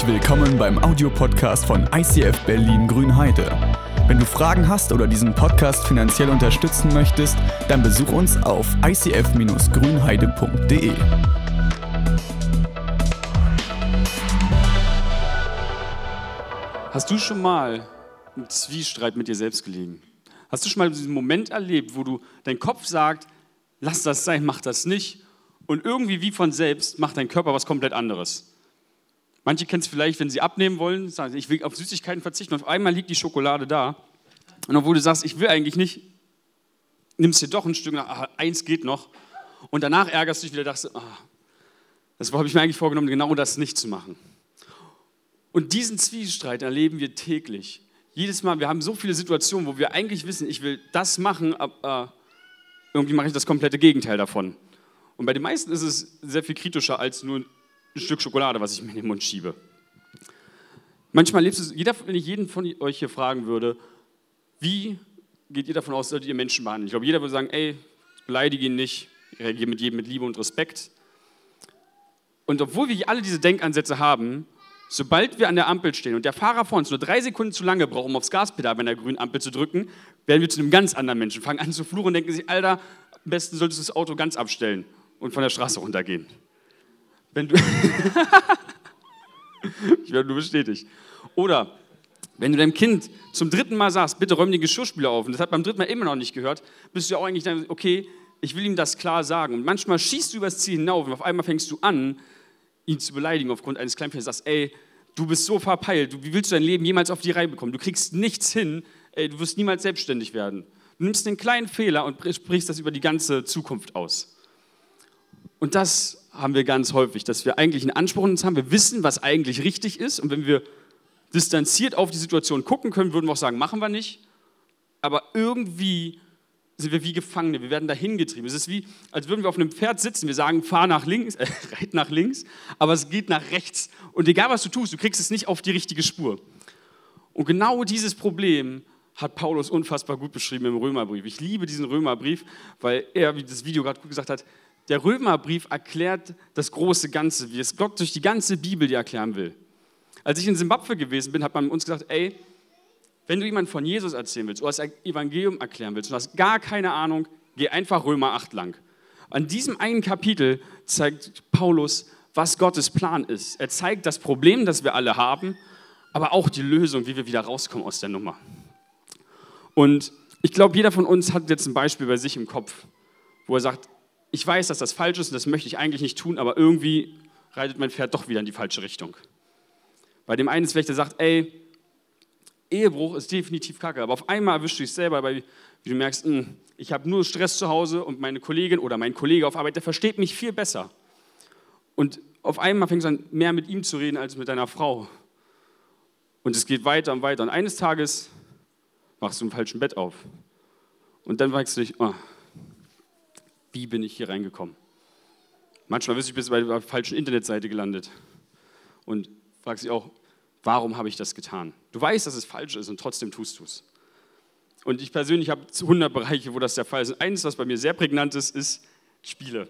Herzlich willkommen beim Audiopodcast von ICF Berlin Grünheide. Wenn du Fragen hast oder diesen Podcast finanziell unterstützen möchtest, dann besuch uns auf icf-grünheide.de. Hast du schon mal im Zwiestreit mit dir selbst gelegen? Hast du schon mal diesen Moment erlebt, wo du dein Kopf sagt, lass das sein, mach das nicht und irgendwie wie von selbst macht dein Körper was komplett anderes? Manche kennen es vielleicht, wenn sie abnehmen wollen, sagen, ich will auf Süßigkeiten verzichten. Und auf einmal liegt die Schokolade da. Und obwohl du sagst, ich will eigentlich nicht, nimmst dir doch ein Stück, nach, eins geht noch. Und danach ärgerst du dich wieder, dachtest, ah, das habe ich mir eigentlich vorgenommen, genau das nicht zu machen. Und diesen Zwiestreit erleben wir täglich. Jedes Mal, wir haben so viele Situationen, wo wir eigentlich wissen, ich will das machen, aber irgendwie mache ich das komplette Gegenteil davon. Und bei den meisten ist es sehr viel kritischer als nur Stück Schokolade, was ich mir in den Mund schiebe. Manchmal lebst du, jeder, wenn ich jeden von euch hier fragen würde, wie geht ihr davon aus, solltet ihr Menschen behandeln? Ich glaube, jeder würde sagen, ey, beleidige ihn nicht, reagiere mit jedem mit Liebe und Respekt. Und obwohl wir alle diese Denkansätze haben, sobald wir an der Ampel stehen und der Fahrer vor uns nur drei Sekunden zu lange braucht, um aufs Gaspedal bei der grünen Ampel zu drücken, werden wir zu einem ganz anderen Menschen, fangen an zu fluchen und denken sich, Alter, am besten solltest du das Auto ganz abstellen und von der Straße runtergehen. Wenn du ich werde nur bestätigt. Oder wenn du deinem Kind zum dritten Mal sagst, bitte räum die Geschirrspüler auf, und das hat beim dritten Mal immer noch nicht gehört, bist du ja auch eigentlich dann, okay, ich will ihm das klar sagen. Und manchmal schießt du übers Ziel hinauf und auf einmal fängst du an, ihn zu beleidigen aufgrund eines Kleinfelds. Sagst, ey, du bist so verpeilt, wie willst du dein Leben jemals auf die Reihe bekommen? Du kriegst nichts hin, ey, du wirst niemals selbstständig werden. Du nimmst den kleinen Fehler und sprichst das über die ganze Zukunft aus. Und das haben wir ganz häufig, dass wir eigentlich einen Anspruch in uns haben, wir wissen, was eigentlich richtig ist und wenn wir distanziert auf die Situation gucken können, würden wir auch sagen, machen wir nicht. Aber irgendwie sind wir wie Gefangene, wir werden dahin getrieben. Es ist wie, als würden wir auf einem Pferd sitzen, wir sagen, fahr nach links, äh, reit nach links, aber es geht nach rechts. Und egal was du tust, du kriegst es nicht auf die richtige Spur. Und genau dieses Problem hat Paulus unfassbar gut beschrieben im Römerbrief. Ich liebe diesen Römerbrief, weil er, wie das Video gerade gut gesagt hat, der Römerbrief erklärt das große Ganze, wie es Gott durch die ganze Bibel dir erklären will. Als ich in Simbabwe gewesen bin, hat man uns gesagt, ey, wenn du jemand von Jesus erzählen willst oder das Evangelium erklären willst und hast gar keine Ahnung, geh einfach Römer 8 lang. An diesem einen Kapitel zeigt Paulus, was Gottes Plan ist. Er zeigt das Problem, das wir alle haben, aber auch die Lösung, wie wir wieder rauskommen aus der Nummer. Und ich glaube, jeder von uns hat jetzt ein Beispiel bei sich im Kopf, wo er sagt, ich weiß, dass das falsch ist und das möchte ich eigentlich nicht tun, aber irgendwie reitet mein Pferd doch wieder in die falsche Richtung. Bei dem einen ist vielleicht, der sagt, ey, Ehebruch ist definitiv kacke, aber auf einmal erwischst du dich selber, weil du merkst, mh, hm, ich habe nur Stress zu Hause und meine Kollegin oder mein Kollege auf Arbeit, der versteht mich viel besser. Und auf einmal fängst du an, mehr mit ihm zu reden als mit deiner Frau. Und es geht weiter und weiter. Und eines Tages wachst du im falschen Bett auf. Und dann fragst du dich, oh, wie bin ich hier reingekommen? Manchmal wirst du, bist bei der falschen Internetseite gelandet und fragst dich auch, warum habe ich das getan? Du weißt, dass es falsch ist und trotzdem tust du es. Und ich persönlich habe 100 Bereiche, wo das der Fall ist. Eines, was bei mir sehr prägnant ist, ist Spiele.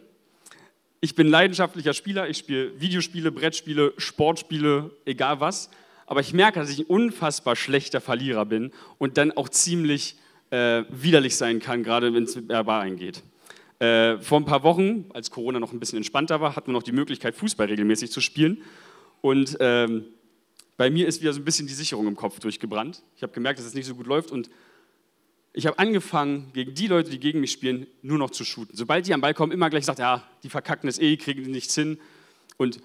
Ich bin leidenschaftlicher Spieler. Ich spiele Videospiele, Brettspiele, Sportspiele, egal was. Aber ich merke, dass ich ein unfassbar schlechter Verlierer bin und dann auch ziemlich äh, widerlich sein kann, gerade wenn es mit Bar eingeht. Äh, vor ein paar Wochen, als Corona noch ein bisschen entspannter war, hatten wir noch die Möglichkeit, Fußball regelmäßig zu spielen. Und ähm, bei mir ist wieder so ein bisschen die Sicherung im Kopf durchgebrannt. Ich habe gemerkt, dass es nicht so gut läuft und ich habe angefangen, gegen die Leute, die gegen mich spielen, nur noch zu shooten. Sobald die am Ball kommen, immer gleich sagt, ja, die verkacken es eh, kriegen nichts hin. Und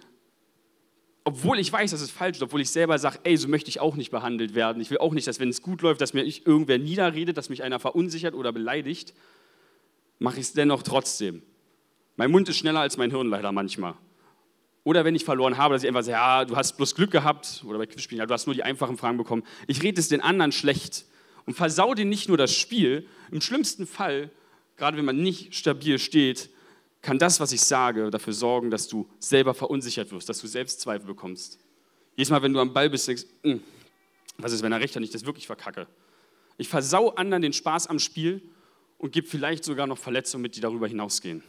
obwohl ich weiß, dass es falsch ist, obwohl ich selber sage, ey, so möchte ich auch nicht behandelt werden. Ich will auch nicht, dass wenn es gut läuft, dass mir irgendwer niederredet, dass mich einer verunsichert oder beleidigt mache ich es dennoch trotzdem. Mein Mund ist schneller als mein Hirn leider manchmal. Oder wenn ich verloren habe, dass ich einfach sage, ja, du hast bloß Glück gehabt, oder bei Quizspielen, ja, du hast nur die einfachen Fragen bekommen. Ich rede es den anderen schlecht und versau dir nicht nur das Spiel. Im schlimmsten Fall, gerade wenn man nicht stabil steht, kann das, was ich sage, dafür sorgen, dass du selber verunsichert wirst, dass du Selbstzweifel bekommst. Jedes Mal, wenn du am Ball bist, denkst hm, was ist, wenn der Rechter nicht das wirklich verkacke? Ich versau anderen den Spaß am Spiel und gibt vielleicht sogar noch Verletzungen mit, die darüber hinausgehen.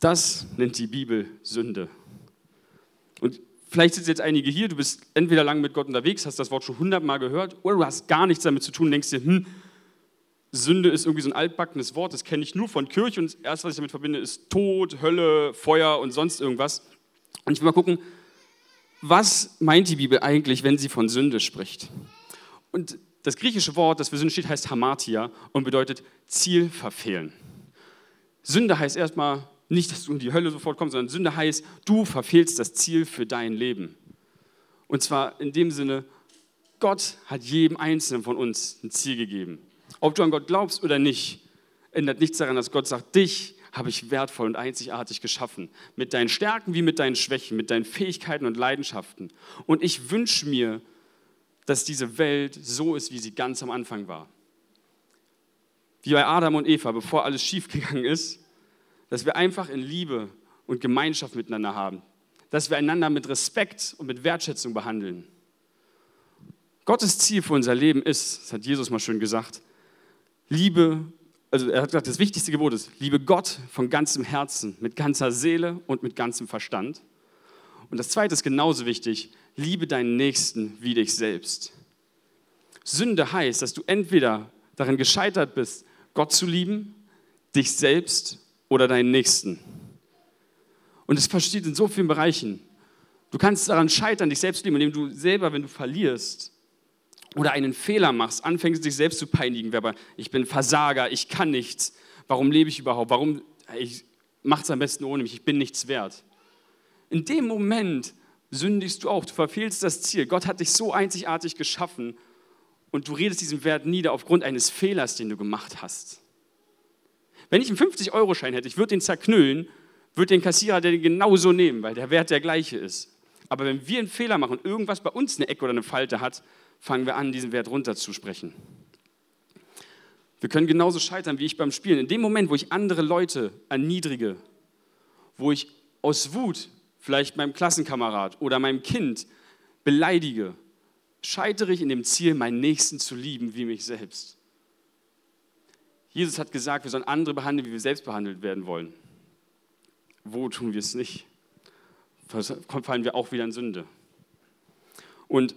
Das nennt die Bibel Sünde. Und vielleicht sind jetzt einige hier, du bist entweder lang mit Gott unterwegs, hast das Wort schon hundertmal gehört, oder du hast gar nichts damit zu tun, denkst dir, hm, Sünde ist irgendwie so ein altbackenes Wort, das kenne ich nur von Kirche und das erste, was ich damit verbinde, ist Tod, Hölle, Feuer und sonst irgendwas. Und ich will mal gucken, was meint die Bibel eigentlich, wenn sie von Sünde spricht? Und das griechische Wort, das für Sünde steht, heißt Hamatia und bedeutet Ziel verfehlen. Sünde heißt erstmal nicht, dass du in die Hölle sofort kommst, sondern Sünde heißt, du verfehlst das Ziel für dein Leben. Und zwar in dem Sinne, Gott hat jedem Einzelnen von uns ein Ziel gegeben. Ob du an Gott glaubst oder nicht, ändert nichts daran, dass Gott sagt, dich habe ich wertvoll und einzigartig geschaffen. Mit deinen Stärken wie mit deinen Schwächen, mit deinen Fähigkeiten und Leidenschaften. Und ich wünsche mir, dass diese Welt so ist, wie sie ganz am Anfang war. Wie bei Adam und Eva, bevor alles schiefgegangen ist, dass wir einfach in Liebe und Gemeinschaft miteinander haben. Dass wir einander mit Respekt und mit Wertschätzung behandeln. Gottes Ziel für unser Leben ist, das hat Jesus mal schön gesagt, Liebe, also er hat gesagt, das wichtigste Gebot ist, liebe Gott von ganzem Herzen, mit ganzer Seele und mit ganzem Verstand. Und das zweite ist genauso wichtig, liebe deinen Nächsten wie dich selbst. Sünde heißt, dass du entweder darin gescheitert bist, Gott zu lieben, dich selbst oder deinen Nächsten. Und es versteht in so vielen Bereichen. Du kannst daran scheitern, dich selbst zu lieben, indem du selber, wenn du verlierst, oder einen Fehler machst, anfängst dich selbst zu peinigen, aber ich bin Versager, ich kann nichts, warum lebe ich überhaupt, warum, ich mache es am besten ohne mich, ich bin nichts wert. In dem Moment sündigst du auch, du verfehlst das Ziel. Gott hat dich so einzigartig geschaffen und du redest diesen Wert nieder aufgrund eines Fehlers, den du gemacht hast. Wenn ich einen 50-Euro-Schein hätte, ich würde den zerknüllen, würde den Kassierer den genauso nehmen, weil der Wert der gleiche ist. Aber wenn wir einen Fehler machen und irgendwas bei uns eine Ecke oder eine Falte hat, fangen wir an, diesen Wert runterzusprechen. Wir können genauso scheitern wie ich beim Spielen. In dem Moment, wo ich andere Leute erniedrige, wo ich aus Wut vielleicht meinem Klassenkamerad oder meinem Kind beleidige, scheitere ich in dem Ziel, meinen Nächsten zu lieben wie mich selbst. Jesus hat gesagt, wir sollen andere behandeln, wie wir selbst behandelt werden wollen. Wo tun wir es nicht? Fallen wir auch wieder in Sünde. Und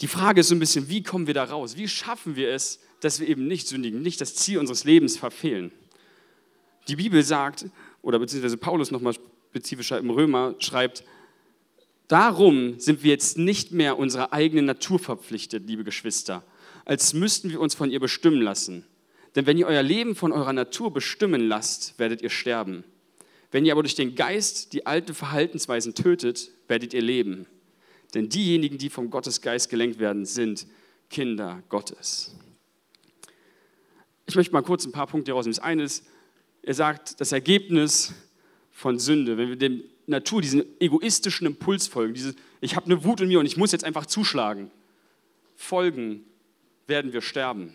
die Frage ist so ein bisschen, wie kommen wir da raus? Wie schaffen wir es, dass wir eben nicht sündigen, nicht das Ziel unseres Lebens verfehlen? Die Bibel sagt, oder beziehungsweise Paulus nochmal spezifischer im Römer schreibt, darum sind wir jetzt nicht mehr unserer eigenen Natur verpflichtet, liebe Geschwister, als müssten wir uns von ihr bestimmen lassen. Denn wenn ihr euer Leben von eurer Natur bestimmen lasst, werdet ihr sterben. Wenn ihr aber durch den Geist die alten Verhaltensweisen tötet, werdet ihr leben. Denn diejenigen, die vom Gottesgeist gelenkt werden, sind Kinder Gottes. Ich möchte mal kurz ein paar Punkte herausnehmen. Das eine ist, er sagt, das Ergebnis von Sünde, wenn wir dem Natur, diesen egoistischen Impuls folgen, diese, ich habe eine Wut in mir und ich muss jetzt einfach zuschlagen, folgen, werden wir sterben.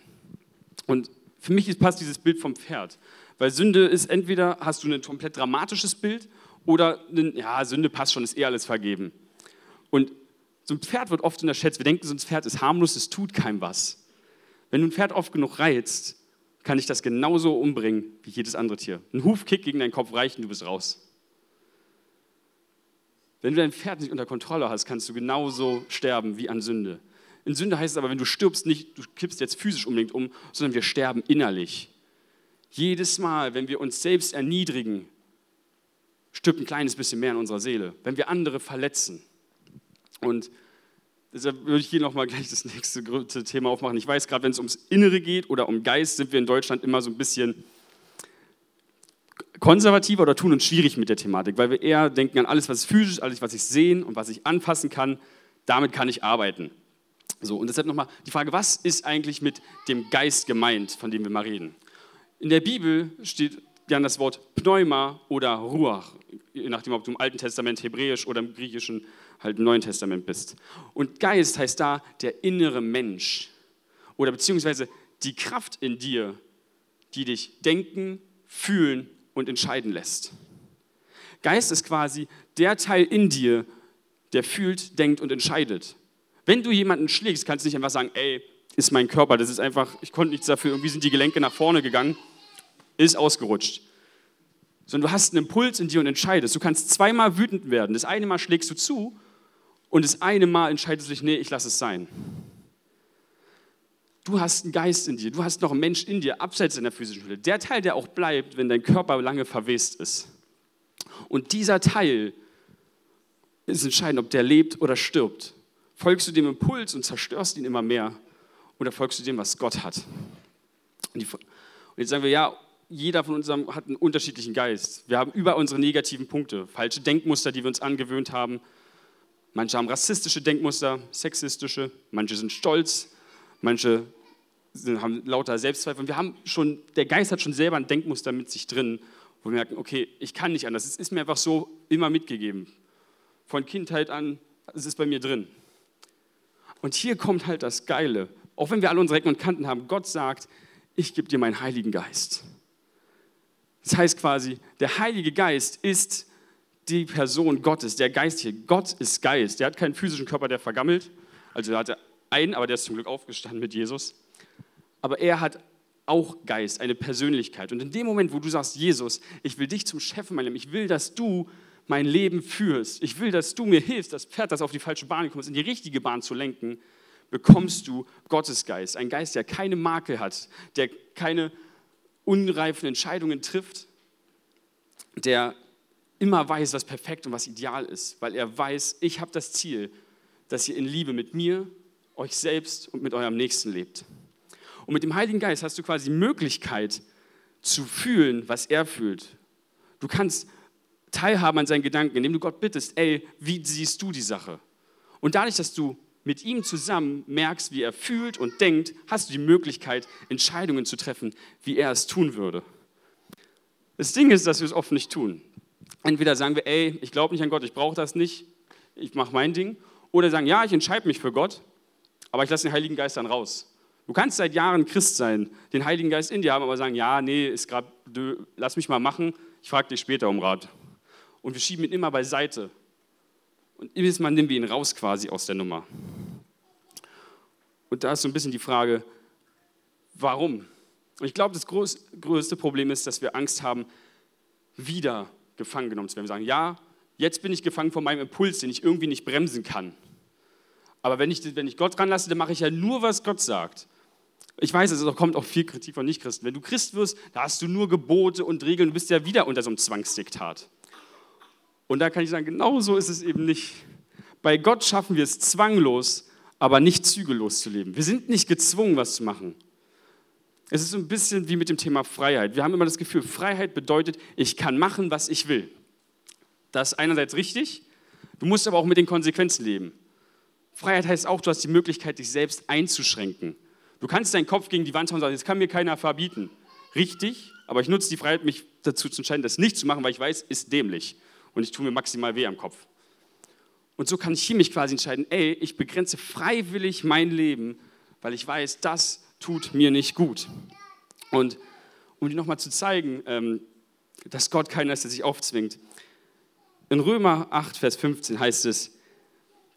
Und für mich passt dieses Bild vom Pferd, weil Sünde ist entweder hast du ein komplett dramatisches Bild oder, ein, ja, Sünde passt schon, ist eh alles vergeben. Und so ein Pferd wird oft unterschätzt. Wir denken, so ein Pferd ist harmlos, es tut keinem was. Wenn du ein Pferd oft genug reizt, kann ich das genauso umbringen wie jedes andere Tier. Ein Hufkick gegen deinen Kopf reicht und du bist raus. Wenn du dein Pferd nicht unter Kontrolle hast, kannst du genauso sterben wie an Sünde. In Sünde heißt es aber, wenn du stirbst, nicht, du kippst jetzt physisch unbedingt um, sondern wir sterben innerlich. Jedes Mal, wenn wir uns selbst erniedrigen, stirbt ein kleines bisschen mehr in unserer Seele. Wenn wir andere verletzen, und deshalb würde ich hier nochmal gleich das nächste Thema aufmachen. Ich weiß, gerade wenn es ums Innere geht oder um Geist, sind wir in Deutschland immer so ein bisschen konservativer oder tun uns schwierig mit der Thematik, weil wir eher denken an alles, was physisch, alles, was ich sehen und was ich anfassen kann, damit kann ich arbeiten. So, und deshalb nochmal die Frage, was ist eigentlich mit dem Geist gemeint, von dem wir mal reden? In der Bibel steht gern das Wort Pneuma oder Ruach, je nachdem, ob du im Alten Testament Hebräisch oder im Griechischen halt im Neuen Testament bist. Und Geist heißt da der innere Mensch oder beziehungsweise die Kraft in dir, die dich denken, fühlen und entscheiden lässt. Geist ist quasi der Teil in dir, der fühlt, denkt und entscheidet. Wenn du jemanden schlägst, kannst du nicht einfach sagen, ey, ist mein Körper, das ist einfach, ich konnte nichts dafür, irgendwie sind die Gelenke nach vorne gegangen, ist ausgerutscht. sondern du hast einen Impuls in dir und entscheidest. Du kannst zweimal wütend werden. Das eine Mal schlägst du zu und das eine Mal entscheidest du dich, nee, ich lasse es sein. Du hast einen Geist in dir, du hast noch einen Mensch in dir, abseits deiner physischen Hülle. Der Teil, der auch bleibt, wenn dein Körper lange verwest ist. Und dieser Teil ist entscheidend, ob der lebt oder stirbt. Folgst du dem Impuls und zerstörst ihn immer mehr oder folgst du dem, was Gott hat? Und, jetzt sagen wir, ja, jeder von uns hat einen unterschiedlichen Geist. Wir haben über unsere negativen Punkte, falsche Denkmuster, die wir uns angewöhnt haben. Manche haben rassistische Denkmuster, sexistische, manche sind stolz, manche haben lauter Selbstzweifel. Und wir haben schon, der Geist hat schon selber ein Denkmuster mit sich drin, wo wir merken, okay, ich kann nicht anders. Es ist mir einfach so immer mitgegeben. Von Kindheit an, es ist bei mir drin. Und hier kommt halt das Geile. Auch wenn wir alle unsere Ecken und Kanten haben, Gott sagt, ich gebe dir meinen Heiligen Geist. Das heißt quasi, der Heilige Geist ist die Person Gottes, der Geist hier. Gott ist Geist. Der hat keinen physischen Körper, der vergammelt. Also er hatte einen, aber der ist zum Glück aufgestanden mit Jesus. Aber er hat auch Geist, eine Persönlichkeit. Und in dem Moment, wo du sagst, Jesus, ich will dich zum Chef in meinem Leben, ich will, dass du mein Leben führst, ich will, dass du mir hilfst, das Pferd, das auf die falsche Bahn kommt, in die richtige Bahn zu lenken, bekommst du Gottes Geist. Ein Geist, der keine Makel hat, der keine unreifen Entscheidungen trifft, der immer weiß, was perfekt und was ideal ist, weil er weiß, ich habe das Ziel, dass ihr in Liebe mit mir, euch selbst und mit eurem Nächsten lebt. Und mit dem Heiligen Geist hast du quasi die Möglichkeit zu fühlen, was er fühlt. Du kannst teilhaben an seinen Gedanken, indem du Gott bittest, ey, wie siehst du die Sache? Und dadurch, dass du mit ihm zusammen merkst, wie er fühlt und denkt, hast du die Möglichkeit, Entscheidungen zu treffen, wie er es tun würde. Das Ding ist, dass wir es oft nicht tun. Entweder sagen wir, ey, ich glaube nicht an Gott, ich brauche das nicht, ich mache mein Ding. Oder sagen, ja, ich entscheide mich für Gott, aber ich lasse den Heiligen Geist dann raus. Du kannst seit Jahren Christ sein, den Heiligen Geist in dir haben, aber sagen, ja, nee, ist gerade, lass mich mal machen, ich frage dich später um Rat. Und wir schieben ihn immer beiseite. Und jedes Mal nehmen wir ihn raus quasi aus der Nummer. Und da ist so ein bisschen die Frage, warum? Und ich glaube, das größte Problem ist, dass wir Angst haben, wieder gefangen genommen zu werden. Wir sagen, ja, jetzt bin ich gefangen von meinem Impuls, den ich irgendwie nicht bremsen kann. Aber wenn ich, wenn ich Gott ranlasse, dann mache ich ja nur, was Gott sagt. Ich weiß, es kommt auch viel Kritik von Nichtchristen. Wenn du Christ wirst, da hast du nur Gebote und Regeln, du bist ja wieder unter so einem Zwangsdiktat. Und da kann ich sagen, genau so ist es eben nicht. Bei Gott schaffen wir es zwanglos, aber nicht zügellos zu leben. Wir sind nicht gezwungen, was zu machen. Es ist ein bisschen wie mit dem Thema Freiheit. Wir haben immer das Gefühl, Freiheit bedeutet, ich kann machen, was ich will. Das ist einerseits richtig, du musst aber auch mit den Konsequenzen leben. Freiheit heißt auch, du hast die Möglichkeit, dich selbst einzuschränken. Du kannst deinen Kopf gegen die Wand hauen und sagen, das kann mir keiner verbieten. Richtig, aber ich nutze die Freiheit, mich dazu zu entscheiden, das nicht zu machen, weil ich weiß, ist dämlich und ich tue mir maximal weh am Kopf. Und so kann ich hier mich quasi entscheiden, ey, ich begrenze freiwillig mein Leben, weil ich weiß, das tut mir nicht gut. Und um dir nochmal zu zeigen, ähm, dass Gott keiner ist, der sich aufzwingt. In Römer 8, Vers 15 heißt es,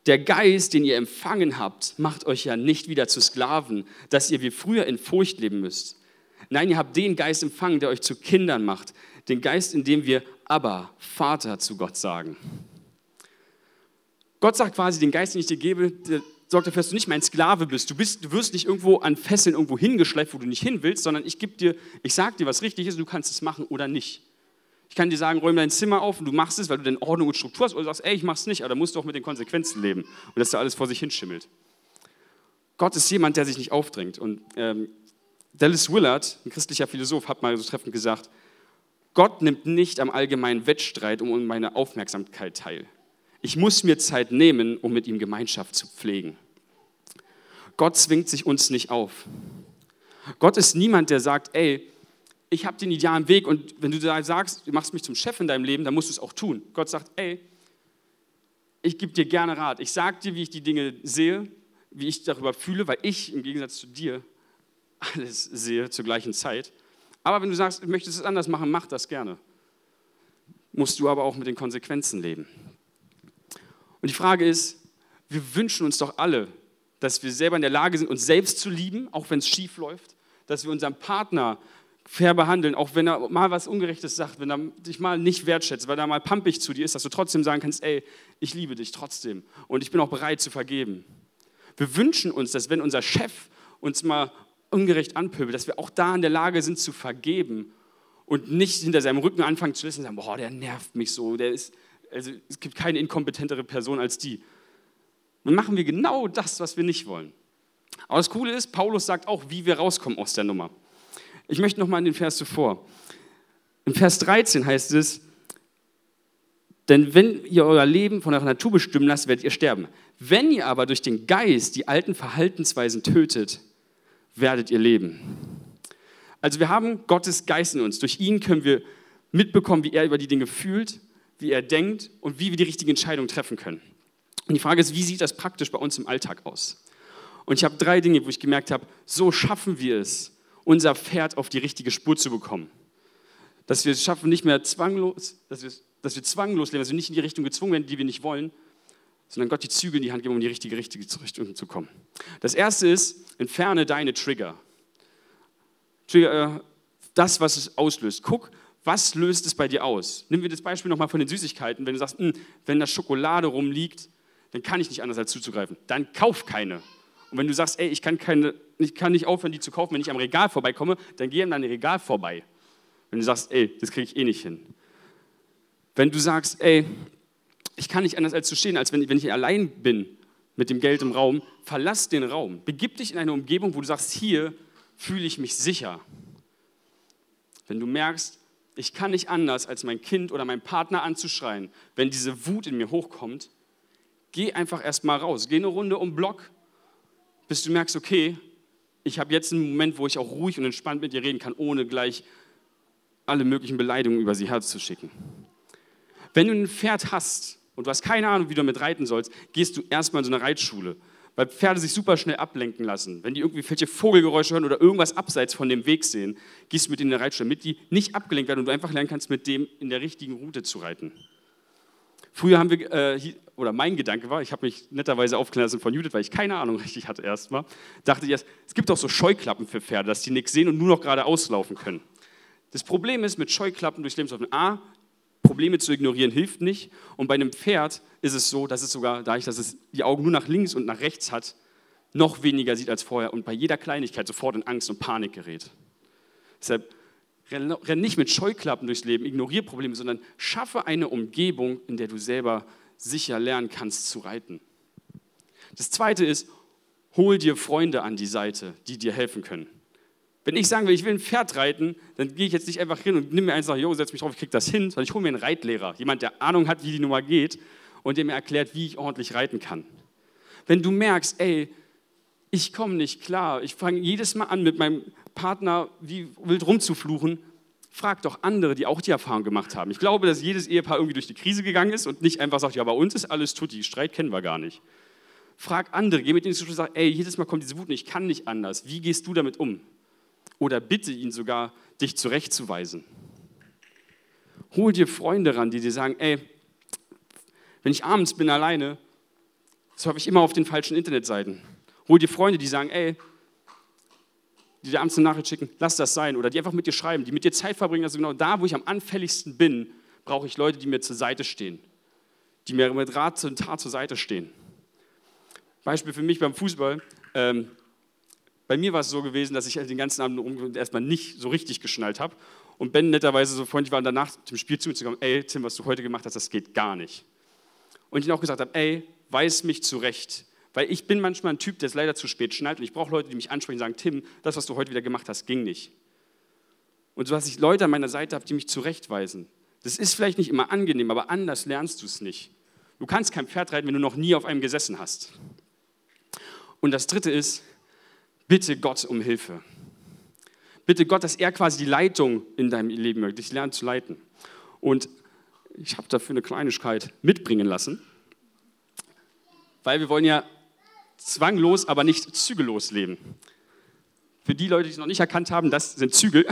der Geist, den ihr empfangen habt, macht euch ja nicht wieder zu Sklaven, dass ihr wie früher in Furcht leben müsst. Nein, ihr habt den Geist empfangen, der euch zu Kindern macht. Den Geist, in dem wir aber Vater zu Gott sagen. Gott sagt quasi, den Geist, den ich dir gebe, sorgt dafür, dass du nicht mein Sklave bist. Du, bist. du wirst nicht irgendwo an Fesseln irgendwo hingeschleift, wo du nicht hin willst, sondern ich gebe dir, ich sage dir, was richtig ist, und du kannst es machen oder nicht. Ich kann dir sagen, räume dein Zimmer auf und du machst es, weil du dann Ordnung und Struktur hast, oder du sagst, ey, ich mach's nicht, aber dann musst du auch mit den Konsequenzen leben und dass da alles vor sich hinschimmelt. Gott ist jemand, der sich nicht aufdrängt. Und ähm, Dallas Willard, ein christlicher Philosoph, hat mal so treffend gesagt, Gott nimmt nicht am allgemeinen Wettstreit um meine Aufmerksamkeit teil. Ich muss mir Zeit nehmen, um mit ihm Gemeinschaft zu pflegen. Gott zwingt sich uns nicht auf. Gott ist niemand, der sagt, ey, ich habe den idealen Weg und wenn du da sagst, du machst mich zum Chef in deinem Leben, dann musst du es auch tun. Gott sagt, ey, ich gebe dir gerne Rat. Ich sage dir, wie ich die Dinge sehe, wie ich darüber fühle, weil ich im Gegensatz zu dir alles sehe zur gleichen Zeit. Aber wenn du sagst, du möchtest es anders machen, mach das gerne. Musst du aber auch mit den Konsequenzen leben. Und die Frage ist, wir wünschen uns doch alle, dass wir selber in der Lage sind, uns selbst zu lieben, auch wenn es schief läuft, dass wir unserem Partner fair behandeln, auch wenn er mal was Ungerechtes sagt, wenn er dich mal nicht wertschätzt, weil er mal pampig zu dir ist, dass du trotzdem sagen kannst, ey, ich liebe dich trotzdem und ich bin auch bereit zu vergeben. Wir wünschen uns, dass wenn unser Chef uns mal ungerecht anpöbelt, dass wir auch da in der Lage sind zu vergeben und nicht hinter seinem Rücken anfangen zu lesen und sagen, boah, der nervt mich so, der ist, also es gibt keine inkompetentere Person als die. Dann machen wir genau das, was wir nicht wollen. Aber das Coole ist, Paulus sagt auch, wie wir rauskommen aus der Nummer. Ich möchte nochmal in den Vers zuvor. In Vers 13 heißt es, denn wenn ihr euer Leben von eurer Natur bestimmen lasst, werdet ihr sterben. Wenn ihr aber durch den Geist die alten Verhaltensweisen tötet, werdet ihr leben. Also wir haben Gottes Geist in uns. Durch ihn können wir mitbekommen, wie er über die Dinge fühlt, wie er denkt und wie wir die richtige Entscheidung treffen können. Und die Frage ist, wie sieht das praktisch bei uns im Alltag aus? Und ich habe drei Dinge, wo ich gemerkt habe, so schaffen wir es, unser Pferd auf die richtige Spur zu bekommen. Dass wir es schaffen, nicht mehr zwanglos, dass wir, dass wir zwanglos leben, dass wir nicht in die Richtung gezwungen werden, die wir nicht wollen, sondern Gott die Züge in die Hand geben, um in die richtige, richtige Richtung zu kommen. Das erste ist, entferne deine Trigger. Trigger, äh, das, was es auslöst. Guck, was löst es bei dir aus? Nehmen wir das Beispiel nochmal von den Süßigkeiten. Wenn du sagst, hm, wenn da Schokolade rumliegt, dann kann ich nicht anders als zuzugreifen. Dann kauf keine. Und wenn du sagst, ey, ich kann, keine, ich kann nicht aufhören, die zu kaufen, wenn ich am Regal vorbeikomme, dann geh an dein Regal vorbei. Wenn du sagst, ey, das kriege ich eh nicht hin. Wenn du sagst, ey, ich kann nicht anders als zu stehen, als wenn, wenn ich allein bin mit dem Geld im Raum, verlass den Raum. Begib dich in eine Umgebung, wo du sagst, hier fühle ich mich sicher. Wenn du merkst, ich kann nicht anders, als mein Kind oder meinen Partner anzuschreien, wenn diese Wut in mir hochkommt, geh einfach erstmal raus. Geh eine Runde um Block, bis du merkst, okay, ich habe jetzt einen Moment, wo ich auch ruhig und entspannt mit dir reden kann, ohne gleich alle möglichen Beleidigungen über sie herzuschicken. Wenn du ein Pferd hast und du hast keine Ahnung, wie du damit reiten sollst, gehst du erstmal in so eine Reitschule, weil Pferde sich super schnell ablenken lassen. Wenn die irgendwie welche Vogelgeräusche hören oder irgendwas abseits von dem Weg sehen, gehst du mit in eine Reitschule, damit die nicht abgelenkt werden und du einfach lernen kannst, mit dem in der richtigen Route zu reiten. Früher haben wir, äh, oder mein Gedanke war, ich habe mich netterweise aufklären lassen von Judith, weil ich keine Ahnung richtig hatte erstmal, dachte ich erst, es gibt auch so Scheuklappen für Pferde, dass die nichts sehen und nur noch gerade auslaufen können. Das Problem ist mit Scheuklappen durchs Lebenslaufen, A, Probleme zu ignorieren hilft nicht und bei einem Pferd ist es so, dass es sogar, dadurch, dass es die Augen nur nach links und nach rechts hat, noch weniger sieht als vorher und bei jeder Kleinigkeit sofort in Angst und Panik gerät. Deshalb renn nicht mit Scheuklappen durchs Leben, ignoriere Probleme, sondern schaffe eine Umgebung, in der du selber sicher lernen kannst zu reiten. Das zweite ist, hol dir Freunde an die Seite, die dir helfen können. Wenn ich sagen will, ich will ein Pferd reiten, dann gehe ich jetzt nicht einfach hin und nimm mir eins sage, jo, setz mich drauf, ich krieg das hin, sondern ich hole mir einen Reitlehrer, jemand, der Ahnung hat, wie die Nummer geht und der mir erklärt, wie ich ordentlich reiten kann. Wenn du merkst, ey, ich komme nicht klar, ich fange jedes Mal an mit meinem Partner wie wild rumzufluchen, frag doch andere, die auch die Erfahrung gemacht haben. Ich glaube, dass jedes Ehepaar irgendwie durch die Krise gegangen ist und nicht einfach sagt, ja, bei uns ist alles tutti, Streit kennen wir gar nicht. Frag andere, geh mit ihnen zu und sag, ey, jedes Mal kommt diese Wut und ich kann nicht anders. Wie gehst du damit um? Oder bitte ihn sogar, dich zurechtzuweisen. Hol dir Freunde ran, die dir sagen, ey, wenn ich abends bin alleine, so habe ich immer auf den falschen Internetseiten. Hol dir Freunde, die sagen, ey, die dir abends eine Nachricht schicken, lass das sein. Oder die einfach mit dir schreiben, die mit dir Zeit verbringen. Also genau da, wo ich am anfälligsten bin, brauche ich Leute, die mir zur Seite stehen. Die mir mit Rat und Tat zur Seite stehen. Beispiel für mich beim Fußball. Ähm, bei mir war es so gewesen, dass ich den ganzen Abend erstmal nicht so richtig geschnallt habe. Und Ben netterweise so freundlich war, danach dem Spiel zu mir zu kommen, ey, Tim, was du heute gemacht hast, das geht gar nicht. Und ich ihm auch gesagt habe, ey, weiß mich zurecht. Weil ich bin manchmal ein Typ, der es leider zu spät schnallt und ich brauche Leute, die mich ansprechen und sagen, Tim, das, was du heute wieder gemacht hast, ging nicht. Und so, dass ich Leute an meiner Seite habe, die mich zurechtweisen. Das ist vielleicht nicht immer angenehm, aber anders lernst du es nicht. Du kannst kein Pferd reiten, wenn du noch nie auf einem gesessen hast. Und das Dritte ist, bitte Gott um Hilfe. Bitte Gott, dass er quasi die Leitung in deinem Leben möchte, dich lernen zu leiten. Und ich habe dafür eine Kleinigkeit mitbringen lassen, weil wir wollen ja zwanglos, aber nicht zügellos leben. Für die Leute, die es noch nicht erkannt haben, das sind Zügel.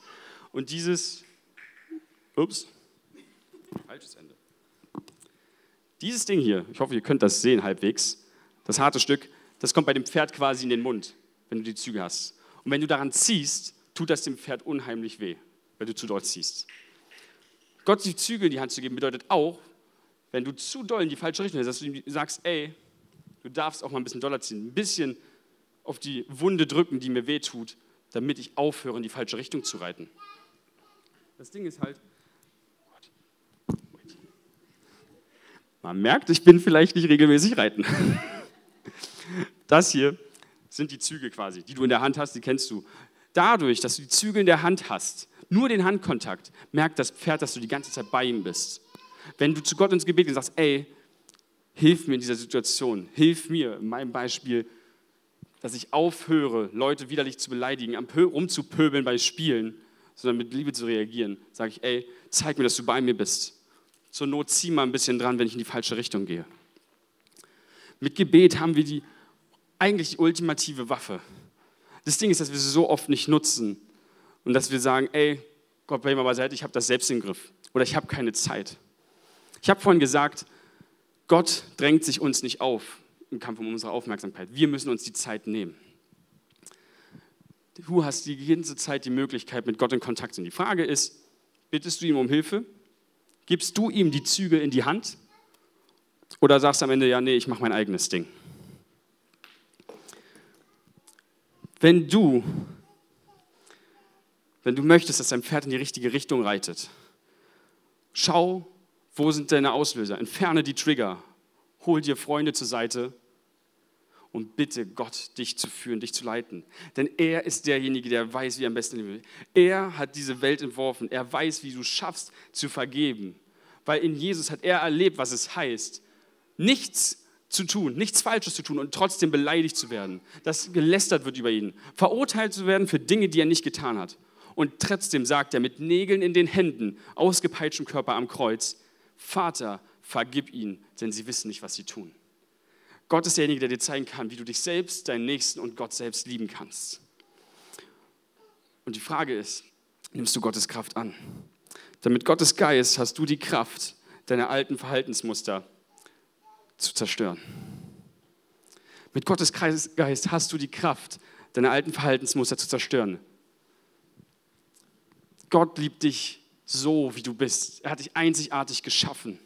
Und dieses, ups, falsches Ende. Dieses Ding hier, ich hoffe, ihr könnt das sehen halbwegs, das harte Stück, das kommt bei dem Pferd quasi in den Mund, wenn du die Züge hast. Und wenn du daran ziehst, tut das dem Pferd unheimlich weh, wenn du zu doll ziehst. Gott die Zügel in die Hand zu geben, bedeutet auch, wenn du zu doll in die falsche Richtung bist, dass du ihm sagst, ey, du darfst auch mal ein bisschen doller ziehen, ein bisschen auf die Wunde drücken, die mir weh tut, damit ich aufhöre, in die falsche Richtung zu reiten. Das Ding ist halt, man merkt, ich bin vielleicht nicht regelmäßig reiten. Das hier sind die Züge quasi, die du in der Hand hast, die kennst du. Dadurch, dass du die Züge in der Hand hast, nur den Handkontakt, merkt das Pferd, dass du die ganze Zeit bei ihm bist. Wenn du zu Gott ins Gebet gehst und sagst, ey, hilf mir in dieser Situation, hilf mir, in meinem Beispiel, dass ich aufhöre, Leute widerlich zu beleidigen, rumzupöbeln bei Spielen, sondern mit Liebe zu reagieren, sage ich, ey, zeig mir, dass du bei mir bist. Zur Not zieh mal ein bisschen dran, wenn ich in die falsche Richtung gehe. Mit Gebet haben wir die eigentlich die ultimative Waffe. Das Ding ist, dass wir sie so oft nicht nutzen und dass wir sagen, ey, Gott, bleib mal beiseite, ich habe das selbst im Griff oder ich habe keine Zeit. Ich habe vorhin gesagt, Gott drängt sich uns nicht auf im Kampf um unsere Aufmerksamkeit. Wir müssen uns die Zeit nehmen. Du hast die ganze Zeit die Möglichkeit, mit Gott in Kontakt zu sein. Die Frage ist, bittest du ihm um Hilfe? Gibst du ihm die Züge in die Hand? Oder sagst du am Ende, ja, nee, ich mache mein eigenes Ding? Wenn du, wenn du möchtest, dass dein Pferd in die richtige Richtung reitet, schau, wo sind deine Auslöser? Entferne die Trigger. Hol dir Freunde zur Seite und bitte Gott, dich zu führen, dich zu leiten. Denn er ist derjenige, der weiß, wie er am besten leben will. Er hat diese Welt entworfen. Er weiß, wie du schaffst, zu vergeben. Weil in Jesus hat er erlebt, was es heißt, nichts zu tun, nichts Falsches zu tun und trotzdem beleidigt zu werden, dass gelästert wird über ihn, verurteilt zu werden für Dinge, die er nicht getan hat. Und trotzdem sagt er mit Nägeln in den Händen, ausgepeitschtem Körper am Kreuz, Vater, vergib ihnen, denn sie wissen nicht, was sie tun. Gott ist derjenige, der dir zeigen kann, wie du dich selbst, deinen Nächsten und Gott selbst lieben kannst. Und die Frage ist, nimmst du Gottes Kraft an? Damit Gottes Geist hast du die Kraft, deine alten Verhaltensmuster zu zerstören. Mit Gottes Geist hast du die Kraft, deine alten Verhaltensmuster zu zerstören. Gott liebt dich so, wie du bist. Er hat dich einzigartig geschaffen.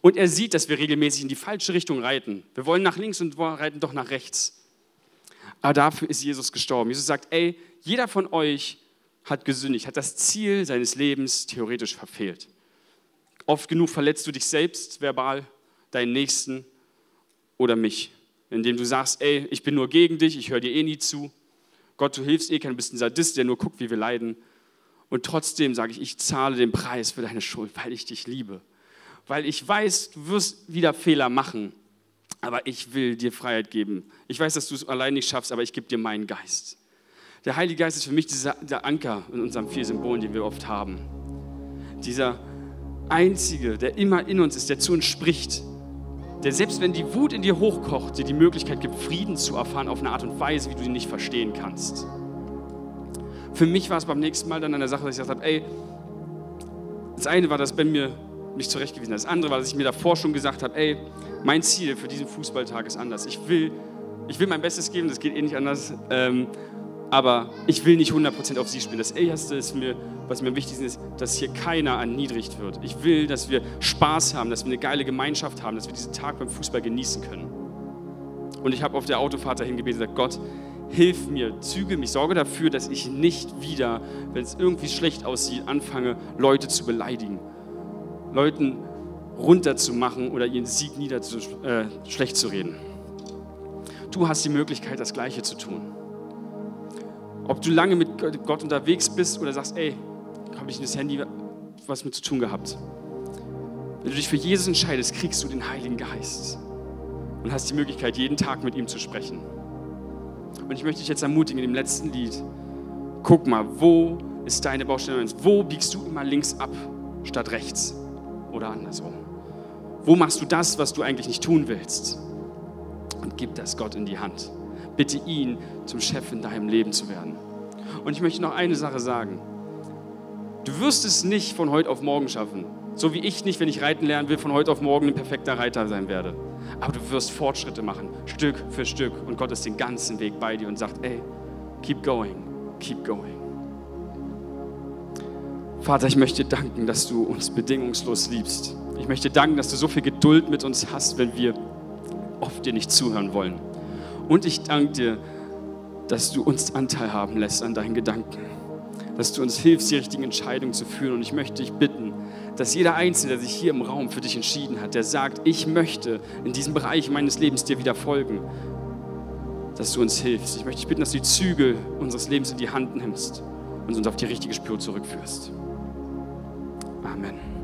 Und er sieht, dass wir regelmäßig in die falsche Richtung reiten. Wir wollen nach links und reiten doch nach rechts. Aber dafür ist Jesus gestorben. Jesus sagt, ey, jeder von euch hat gesündigt, hat das Ziel seines Lebens theoretisch verfehlt. Oft genug verletzt du dich selbst verbal deinen Nächsten oder mich, indem du sagst, ey, ich bin nur gegen dich, ich höre dir eh nie zu. Gott, du hilfst eh kein, du bist ein Sadist, der nur guckt, wie wir leiden. Und trotzdem sage ich, ich zahle den Preis für deine Schuld, weil ich dich liebe. Weil ich weiß, du wirst wieder Fehler machen, aber ich will dir Freiheit geben. Ich weiß, dass du es allein nicht schaffst, aber ich gebe dir meinen Geist. Der Heilige Geist ist für mich dieser, der Anker in unseren vier Symbolen, die wir oft haben. Dieser Einzige, der immer in uns ist, der zu uns spricht, der selbst wenn die Wut in dir hochkocht, dir die Möglichkeit gibt, Frieden zu erfahren auf eine Art und Weise, wie du ihn nicht verstehen kannst. Für mich war es beim nächsten Mal dann eine Sache, dass ich gesagt habe, ey, das eine war, dass Ben mir nicht zurechtgewiesen hat. Das andere war, dass ich mir davor schon gesagt habe, ey, mein Ziel für diesen Fußballtag ist anders. Ich will, ich will mein Bestes geben, das geht eh nicht anders. Ähm, aber ich will nicht 100% auf sie spielen. Das Erste ist mir, was mir wichtig ist, dass hier keiner erniedrigt wird. Ich will, dass wir Spaß haben, dass wir eine geile Gemeinschaft haben, dass wir diesen Tag beim Fußball genießen können. Und ich habe auf der Autofahrt dahin gebeten und gesagt, Gott, hilf mir, züge mich, sorge dafür, dass ich nicht wieder, wenn es irgendwie schlecht aussieht, anfange, Leute zu beleidigen, Leuten runterzumachen oder ihren Sieg nieder zu, äh, schlecht zu reden. Du hast die Möglichkeit, das Gleiche zu tun. Ob du lange mit Gott unterwegs bist oder sagst, ey, habe ich in das Handy was mit zu tun gehabt. Wenn du dich für Jesus entscheidest, kriegst du den Heiligen Geist und hast die Möglichkeit, jeden Tag mit ihm zu sprechen. Und ich möchte dich jetzt ermutigen in dem letzten Lied, guck mal, wo ist deine Baustelle? Wo biegst du immer links ab statt rechts oder andersrum? Wo machst du das, was du eigentlich nicht tun willst? Und gib das Gott in die Hand. Bitte ihn zum Chef in deinem Leben zu werden. Und ich möchte noch eine Sache sagen. Du wirst es nicht von heute auf morgen schaffen. So wie ich nicht, wenn ich reiten lernen will, von heute auf morgen ein perfekter Reiter sein werde. Aber du wirst Fortschritte machen, Stück für Stück. Und Gott ist den ganzen Weg bei dir und sagt, ey, keep going, keep going. Vater, ich möchte danken, dass du uns bedingungslos liebst. Ich möchte danken, dass du so viel Geduld mit uns hast, wenn wir oft dir nicht zuhören wollen. Und ich danke dir, dass du uns Anteil haben lässt an deinen Gedanken. Dass du uns hilfst, die richtigen Entscheidungen zu führen. Und ich möchte dich bitten, dass jeder Einzelne, der sich hier im Raum für dich entschieden hat, der sagt, ich möchte in diesem Bereich meines Lebens dir wieder folgen, dass du uns hilfst. Ich möchte dich bitten, dass du die Zügel unseres Lebens in die Hand nimmst und uns auf die richtige Spur zurückführst. Amen.